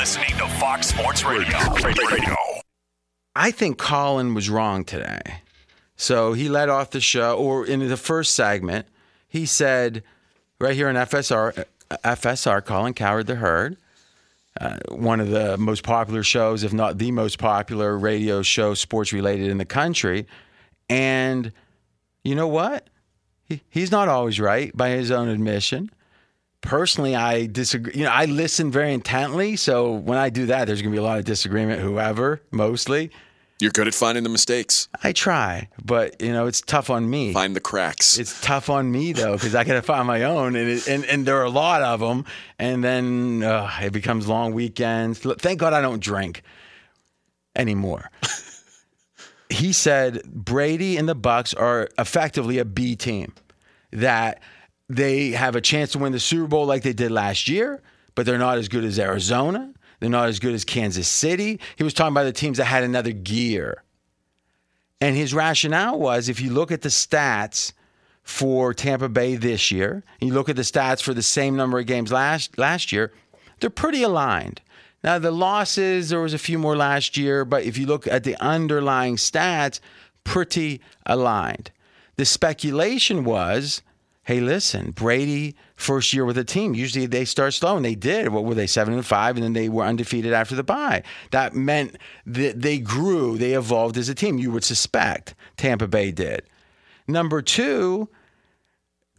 listening to Fox Sports Radio. Radio. I think Colin was wrong today. So he led off the show, or in the first segment, he said, right here on FSR, FSR, Colin Cowherd, the Herd, uh, one of the most popular shows, if not the most popular radio show, sports related in the country. And you know what? He, he's not always right by his own admission. Personally, I disagree. You know, I listen very intently. So when I do that, there's going to be a lot of disagreement, whoever, mostly. You're good at finding the mistakes. I try, but you know it's tough on me. Find the cracks. It's tough on me though because I got to find my own, and, it, and and there are a lot of them, and then uh, it becomes long weekends. Thank God I don't drink anymore. he said Brady and the Bucs are effectively a B team that they have a chance to win the Super Bowl like they did last year, but they're not as good as Arizona. They're not as good as Kansas City. He was talking about the teams that had another gear. And his rationale was if you look at the stats for Tampa Bay this year, and you look at the stats for the same number of games last last year, they're pretty aligned. Now the losses, there was a few more last year, but if you look at the underlying stats, pretty aligned. The speculation was hey, listen, Brady first year with a team. Usually they start slow, and they did. What were they seven and five, and then they were undefeated after the bye. That meant that they grew, they evolved as a team. You would suspect Tampa Bay did. Number two,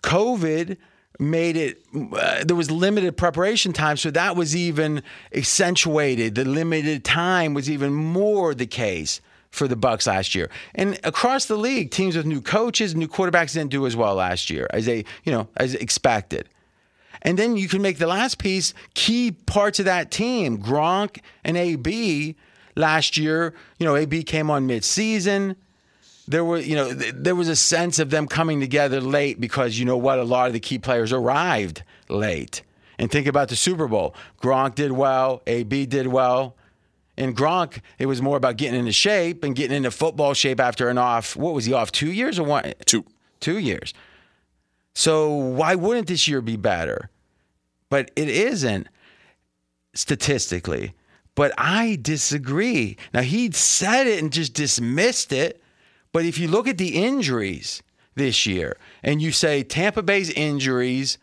COVID made it uh, there was limited preparation time so that was even accentuated the limited time was even more the case for the Bucs last year. And across the league, teams with new coaches, and new quarterbacks didn't do as well last year as they, you know, as expected. And then you can make the last piece key parts of that team, Gronk and AB last year, you know, AB came on midseason. There were, you know, th- there was a sense of them coming together late because you know what, a lot of the key players arrived late. And think about the Super Bowl. Gronk did well, AB did well. And Gronk, it was more about getting into shape and getting into football shape after an off. What was he off? Two years or one? Two. Two years. So why wouldn't this year be better? But it isn't statistically. But I disagree. Now he said it and just dismissed it. But if you look at the injuries this year and you say Tampa Bay's injuries,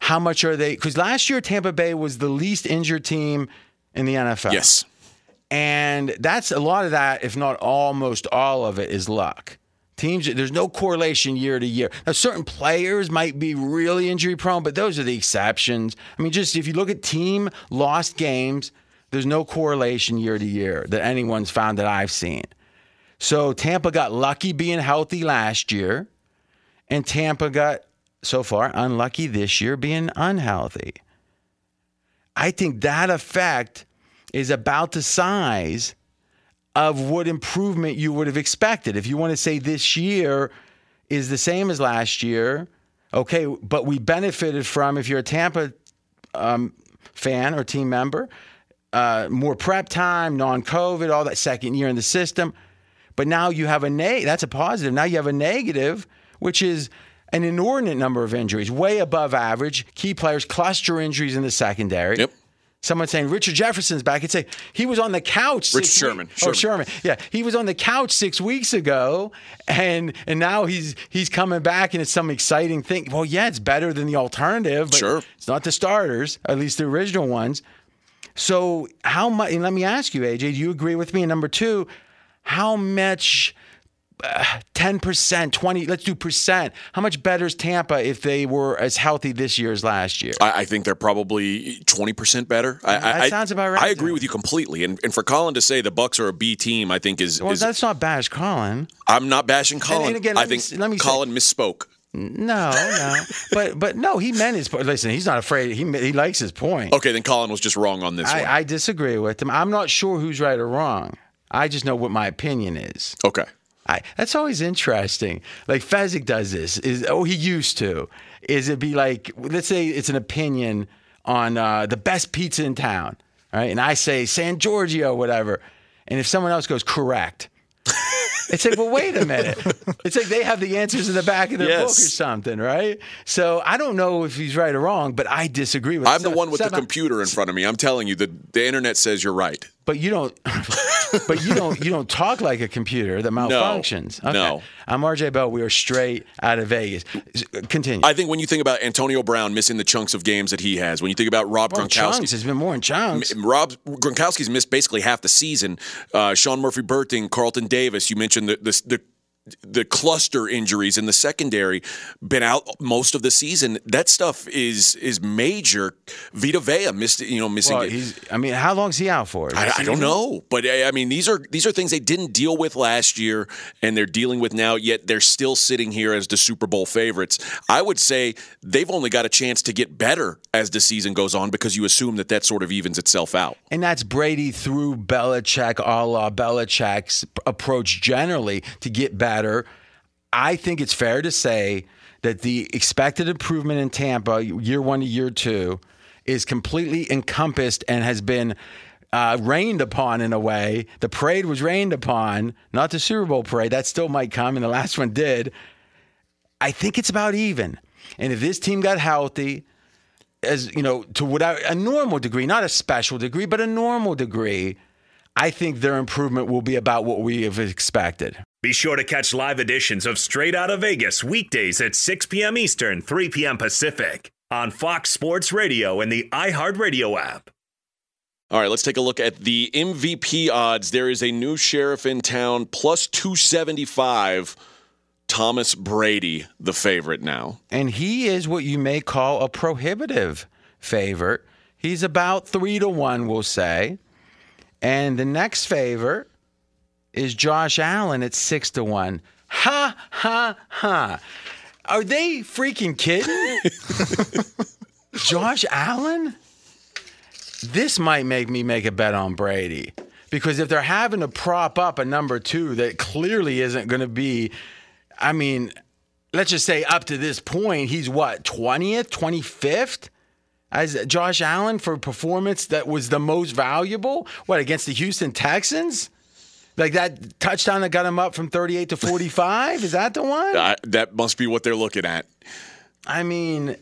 how much are they? Because last year Tampa Bay was the least injured team in the NFL. Yes. And that's a lot of that, if not almost all of it, is luck. Teams, there's no correlation year to year. Now, certain players might be really injury prone, but those are the exceptions. I mean, just if you look at team lost games, there's no correlation year to year that anyone's found that I've seen. So Tampa got lucky being healthy last year, and Tampa got so far unlucky this year being unhealthy. I think that effect is about the size of what improvement you would have expected. If you want to say this year is the same as last year, okay, but we benefited from, if you're a Tampa um, fan or team member, uh, more prep time, non COVID, all that second year in the system. But now you have a that's a positive. Now you have a negative, which is an inordinate number of injuries, way above average. Key players, cluster injuries in the secondary. Yep. Someone saying Richard Jefferson's back. I'd say he was on the couch. Rich Sherman. Oh, Sherman. Yeah, he was on the couch six weeks ago, and and now he's he's coming back, and it's some exciting thing. Well, yeah, it's better than the alternative, but Sure. it's not the starters, at least the original ones. So how much? And let me ask you, AJ, do you agree with me? And number two, how much? Uh, Ten percent, twenty. Let's do percent. How much better is Tampa if they were as healthy this year as last year? I, I think they're probably twenty percent better. I, That I, sounds about right I agree with you completely. And, and for Colin to say the Bucs are a B team, I think is, well, is that's not bash Colin. I'm not bashing Colin. and again, I me think let me say- Colin misspoke. No, no, but but no, he meant his point. Listen, he's not afraid. He he likes his point. Okay, then Colin was just wrong on this one. I, I disagree with him. I'm not sure who's right or wrong. I just know what my opinion is. okay. I, that's always interesting. Like Fezzik does this. Is oh he used to. Is it be like let's say it's an opinion on uh, the best pizza in town, right? And I say San Giorgio, whatever. And if someone else goes correct, It's like, well, wait a minute. It's like they have the answers in the back of their Yes. book or something, right? So I don't know if he's right or wrong, but I disagree with. I'm the one with the computer in front of me. I'm telling you, the the internet says you're right. But you don't. but you don't. You don't talk like a computer that malfunctions. No. I'm RJ Bell. We are straight out of Vegas. Continue. I think when you think about Antonio Brown missing the chunks of games that he has, when you think about Rob Well. Gronkowski, It's been more in chunks. Rob Gronkowski's missed basically half the season. Uh, Sean Murphy Bunting, Carlton Davis. You mentioned the the. the the cluster injuries in the secondary been out most of the season. That stuff is is major. Vita Vea missed you know missing Well. I mean, how long's he out for? I, I don't know, but I I mean, these are these are things they didn't deal with last year, and they're dealing with now. Yet they're still sitting here as the Super Bowl favorites. I would say they've only got a chance to get better as the season goes on because you assume that that sort of evens itself out. And that's Brady through Belichick, a la Belichick's approach generally to get I think it's fair to say that the expected improvement in Tampa, year one to year two, is completely encompassed and has been uh, rained upon in a way. The parade was rained upon, not the Super Bowl parade. That still might come, and the last one did. I think it's about even. And if this team got healthy, as you know, to whatever a normal degree, not a special degree, but a normal degree, I think their improvement will be about what we have expected. Be sure to catch live editions of Straight Out of Vegas weekdays at 6 p.m. Eastern, 3 p.m. Pacific on Fox Sports Radio and the iHeartRadio app. All right, let's take a look at the MVP odds. There is a new sheriff in town, plus 275. Thomas Brady, the favorite now. And he is what you may call a prohibitive favorite. He's about three to one, we'll say. And the next favorite is Josh Allen at six to one. Ha ha ha. Are they freaking kidding? Josh Allen? This might make me make a bet on Brady. Because if they're having to prop up a number two that clearly isn't going to be, I mean, let's just say up to this point, he's what, 20th, 25th? As Josh Allen for performance that was the most valuable? What, against the Houston Texans? Like that touchdown that got him up from 38 to 45? Is that the one? That must be what they're looking at. I mean,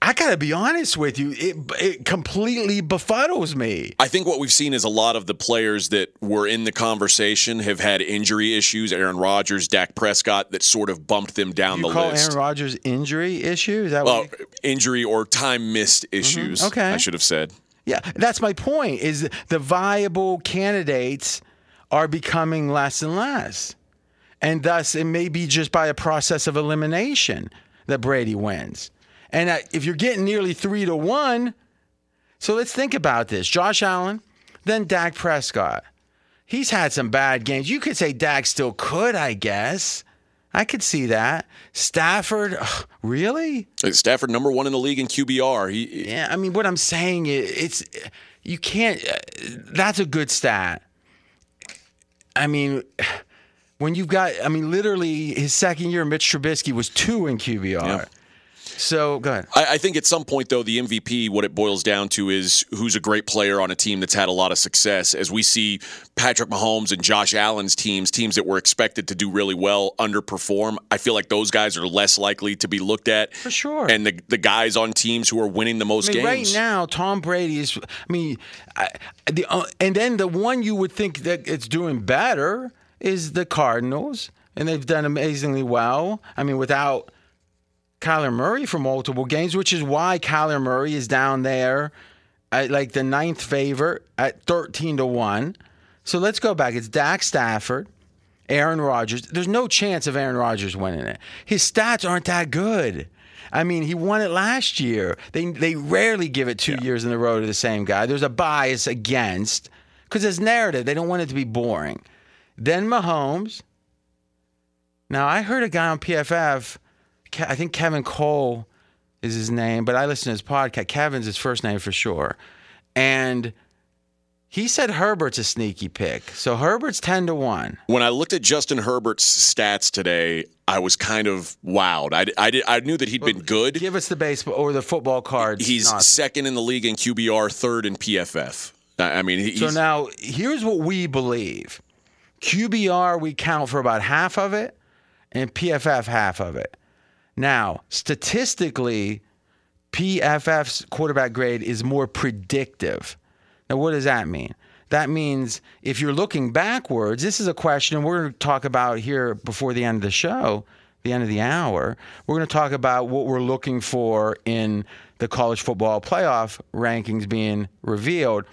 I got to be honest with you. It, it completely befuddles me. I think what we've seen is a lot of the players that were in the conversation have had injury issues. Aaron Rodgers, Dak Prescott, that sort of bumped them down You the call list. Aaron Rodgers injury issue? Is that well, you- injury or time missed issues. Mm-hmm. Okay. I should have said. Yeah, that's my point. Is the viable candidates are becoming less and less, and thus it may be just by a process of elimination that Brady wins. And uh, if you're getting nearly three to one, so let's think about this: Josh Allen, then Dak Prescott. He's had some bad games. You could say Dak still could, I guess. I could see that. Stafford, ugh, really? Stafford, number one in the league in QBR. He, Yeah, I mean, what I'm saying is, it's you can't. Uh, that's a good stat. I mean, when you've got, I mean, literally his second year, Mitch Trubisky was two in QBR. Yeah. So go ahead. I, I think at some point, though, the MVP, what it boils down to is who's a great player on a team that's had a lot of success. As we see Patrick Mahomes and Josh Allen's teams, teams that were expected to do really well, underperform, I feel like those guys are less likely to be looked at. For sure. And the, the guys on teams who are winning the most I mean, games. right now, Tom Brady is. I mean, I, the uh, and then the one you would think that it's doing better is the Cardinals, and they've done amazingly well. I mean, without Kyler Murray for multiple games, which is why Kyler Murray is down there at like the ninth favorite at thirteen to one. So let's go back. It's Dak Stafford. Aaron Rodgers. There's no chance of Aaron Rodgers winning it. His stats aren't that good. I mean, he won it last year. They they rarely give it two years in a row to the same guy. There's a bias against because it's narrative. They don't want it to be boring. Then Mahomes. Now I heard a guy on PFF. I think Kevin Cole is his name, but I listen to his podcast. Kevin's his first name for sure, and he said Herbert's a sneaky pick. So Herbert's ten to one. When I looked at Justin Herbert's stats today, I was kind of wowed. I, I, did, I knew that he'd been good. Give us the baseball or the football cards. He's Not- second in the league in QBR, third in PFF. I I mean, he's, so now here's what we believe. QBR, we count for about half of it, and PFF, half of it. Now, statistically, PFF's quarterback grade is more predictive. Now, what does that mean? That means if you're looking backwards, this is a question we're going to talk about here before the end of the show, the end of the hour. We're going to talk about what we're looking for in the college football playoff rankings being revealed.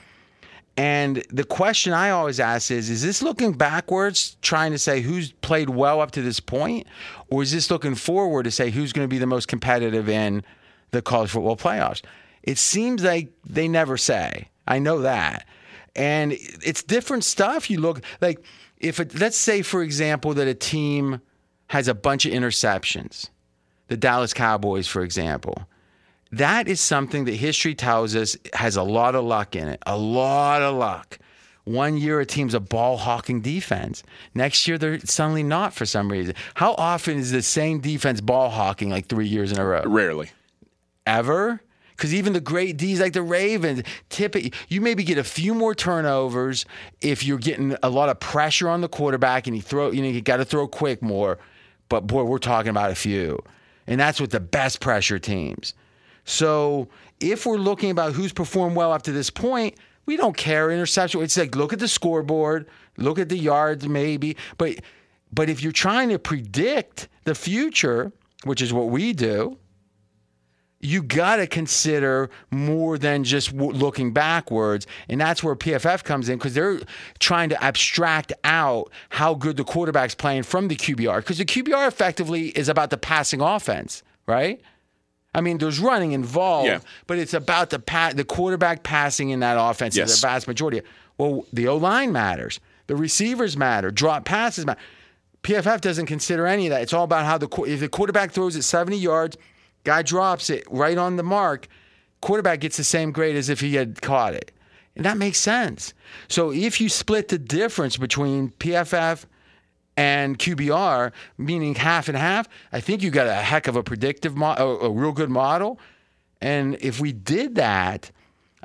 And the question I always ask is Is this looking backwards, trying to say who's played well up to this point? Or is this looking forward to say who's going to be the most competitive in the college football playoffs? It seems like they never say. I know that. And it's different stuff. You look like if it, let's say, for example, that a team has a bunch of interceptions, the Dallas Cowboys, for example that is something that history tells us has a lot of luck in it, a lot of luck. One year a team's a ball hawking defense. Next year they're suddenly not for some reason. How often is the same defense ball hawking like three years in a row? Rarely. Ever? Because even the great D's like the Ravens, it. You maybe get a few more turnovers if you're getting a lot of pressure on the quarterback and you throw, you know, you got to throw quick more. But boy, we're talking about a few. And that's with the best pressure teams. So if we're looking about who's performed well up to this point, we don't care interception. It's like look at the scoreboard, look at the yards, maybe. But but if you're trying to predict the future, which is what we do, you got to consider more than just looking backwards. And that's where PFF comes in because they're trying to abstract out how good the quarterback's playing from the QBR. Because the QBR effectively is about the passing offense, right? I mean, there's running involved, yeah. but it's about the pa- the quarterback passing in that offense yes. the vast majority. Well, the O line matters, the receivers matter, drop passes matter. PFF doesn't consider any of that. It's all about how the if the quarterback throws it 70 yards, guy drops it right on the mark, quarterback gets the same grade as if he had caught it. And that makes sense. So if you split the difference between PFF and QBR, meaning half and half, I think you got a heck of a predictive, mo- a, a real good model. And if we did that,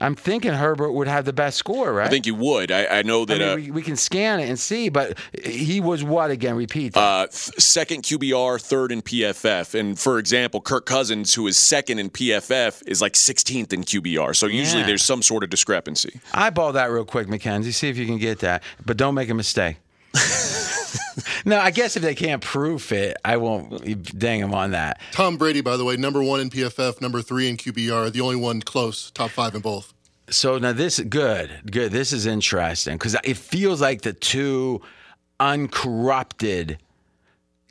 I'm thinking Herbert would have the best score, right? I think you would. I, I know that I mean, uh, we, we, can scan it and see, but he was what again? Repeat. Uh, second QBR, third in PFF, and for example, Kirk Cousins, who is second in PFF, is like 16th in QBR. So usually yeah. there's some sort of discrepancy. Eyeball that real quick, McKenzie. See if you can get that, but don't make a mistake. No, I guess if they can't prove it, I won't dang them on that. Tom Brady, by the way, number one in PFF, number three in QBR, the only one close, top five in both. So now this good, good. This is interesting because it feels like the two uncorrupted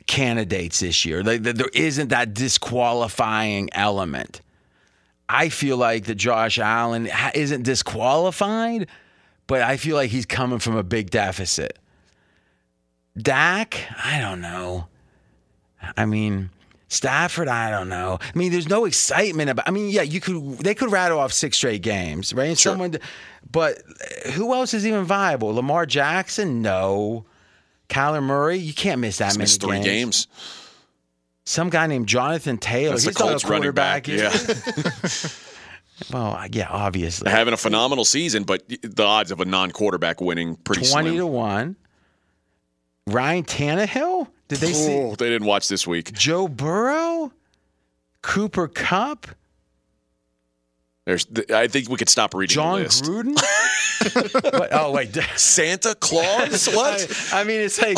candidates this year. Like there isn't that disqualifying element. I feel like that Josh Allen isn't disqualified, but I feel like he's coming from a big deficit. Dak, I don't know. I mean, Stafford, I don't know. I mean, there's no excitement about. I mean, yeah, you could they could rattle off six straight games, right? Sure. Someone, but uh, who else is even viable? Lamar Jackson, no. Kyler Murray, you can't miss that He's many three games. games. Some guy named Jonathan Taylor. That's He's the Colts running back. Yeah. well, yeah, obviously having a phenomenal season, but the odds of a non-quarterback winning pretty twenty slim. to one. Ryan Tannehill? Did they see? Oh, they didn't watch this week. Joe Burrow? Cooper Kupp. There's, I think we could stop reading Jon. Gruden? oh wait, Santa Claus? What? I, I mean, it's like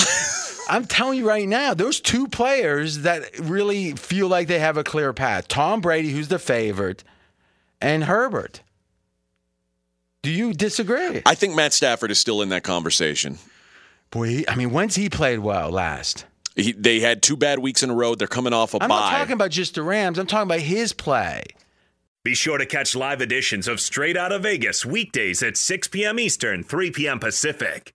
I'm telling you right now, those two players that really feel like they have a clear path: Tom Brady, who's the favorite, and Herbert. Do you disagree? I think Matt Stafford is still in that conversation. Boy, I mean, when's he played well last? He, they had two bad weeks in a row. They're coming off a I'm bye. I'm not talking about just the Rams. I'm talking about his play. Be sure to catch live editions of Straight Out of Vegas weekdays at 6 p.m. Eastern, 3 p.m. Pacific.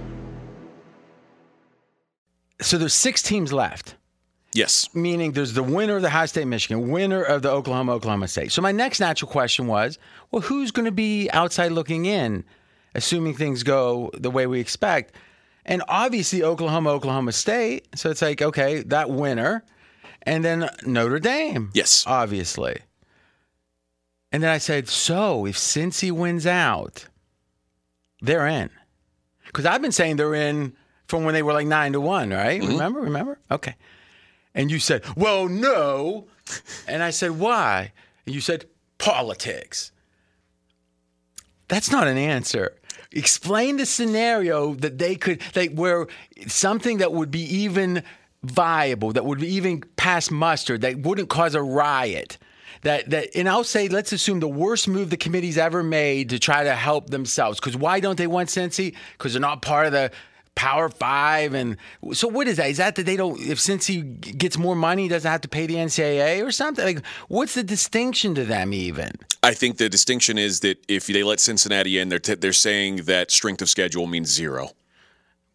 So there's six teams left. Yes. meaning there's the winner of the Ohio State Michigan, winner of the Oklahoma Oklahoma State. So my next natural question was, well, who's going to be outside looking in, assuming things go the way we expect? And obviously Oklahoma Oklahoma State. So it's like, okay, that winner, and then Notre Dame. Yes. obviously. And then I said, so if Cincy wins out, they're in. Because I've been saying they're in from when they were like nine to one, right? Mm-hmm. Remember? Remember? Okay. And you said, well, no. and I said, why? And you said, politics. That's not an answer. Explain the scenario that they could, like, where something that would be even viable, that would even pass muster, that wouldn't cause a riot. That, that and I'll say let's assume the worst move the committee's ever made to try to help themselves because why don't they want Cincy? Because they're not part of the Power Five and so what is that? Is that that they don't if Cincy gets more money, he doesn't have to pay the NCAA or something? Like what's the distinction to them even? I think the distinction is that if they let Cincinnati in, they're t- they're saying that strength of schedule means zero.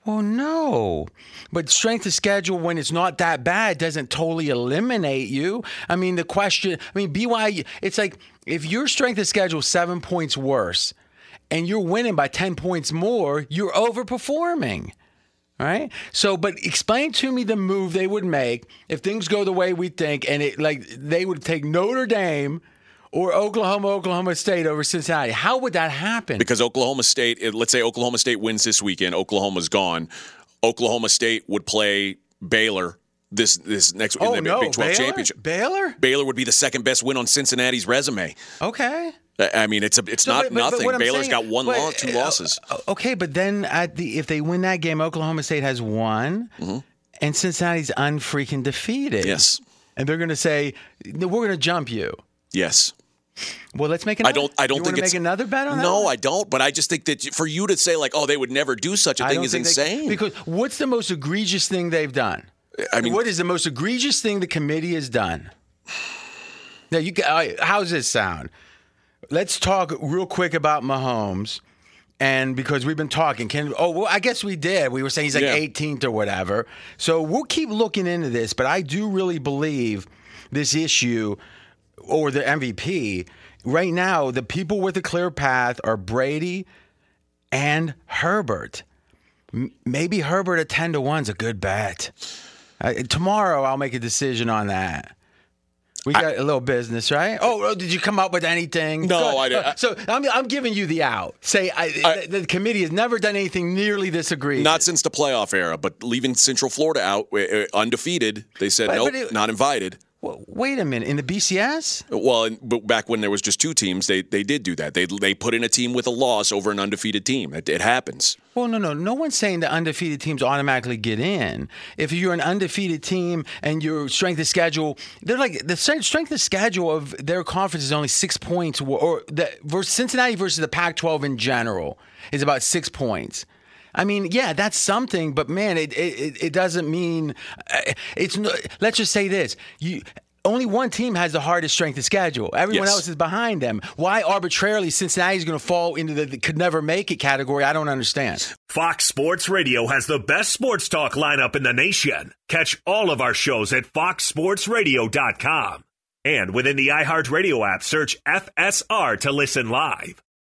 Well, no. But strength of schedule, when it's not that bad, doesn't totally eliminate you. I mean, the question, I mean, BYU, it's like if your strength of schedule is seven points worse and you're winning by 10 points more, you're overperforming. Right? So, but explain to me the move they would make if things go the way we think and it like they would take Notre Dame or Oklahoma, Oklahoma State over Cincinnati. How would that happen? Because Oklahoma State, let's say Oklahoma State wins this weekend, Oklahoma's gone. Oklahoma State would play Baylor this this next oh, in the no. Big 12 Baylor? championship. Baylor? Baylor would be the second best win on Cincinnati's resume. Okay. I- mean, it's a, it's So, not but- but- but nothing. I'm Baylor's saying- got one but, loss, two uh, losses. uh, Okay, but then at the if they win that game, Oklahoma State has won, and Cincinnati's unfreaking defeated. Yes, and they're going to say we're going to jump you. yes. Well, let's make another. I don't. I don't you think it's make another bet on that. No, one? I don't. But I just think that for you to say like, oh, they would never do such a thing is think they- insane. because what's the most egregious thing they've done? I mean, what is the most egregious thing the committee has done? Now, you right, how's this sound? Let's talk real quick about Mahomes, and because we've been talking, can oh well, I guess we did. We were saying he's like Yeah. 18th or whatever. So we'll keep looking into this, but I do really believe this issue or the MVP right now. The people with a clear path are Brady and Herbert. M- Maybe Herbert at 10 to 1 is a good bet. Uh, tomorrow I'll make a decision on that. We got a little business, right? Oh, did you come up with anything? No, I didn't. So I'm, I'm giving you the out. Say I, I- the, the committee has never done anything nearly this egregious. not since the playoff era, but leaving Central Florida out uh, uh, undefeated, they said But- nope, not invited. Wait a minute. In the BCS? Well, but back when there was just two teams, they they did do that. They they put in a team with a loss over an undefeated team. It, it happens. Well, no, no. No one's saying the undefeated teams automatically get in. If you're an undefeated team and your strength of schedule, they're like the strength strength of schedule of their conference is only six points, or the versus Cincinnati versus the Pac-12 in general is about six points. I mean, yeah, that's something, but man, it it, it doesn't mean uh, it's. Let's just say this: you. Only one team has the hardest strength of schedule. Everyone Yes. else is behind them. Why arbitrarily Cincinnati is going to fall into the, the could never make it category? I don't understand. Fox Sports Radio has the best sports talk lineup in the nation. Catch all of our shows at foxsportsradio.com. And within the iHeartRadio app, search FSR to listen live.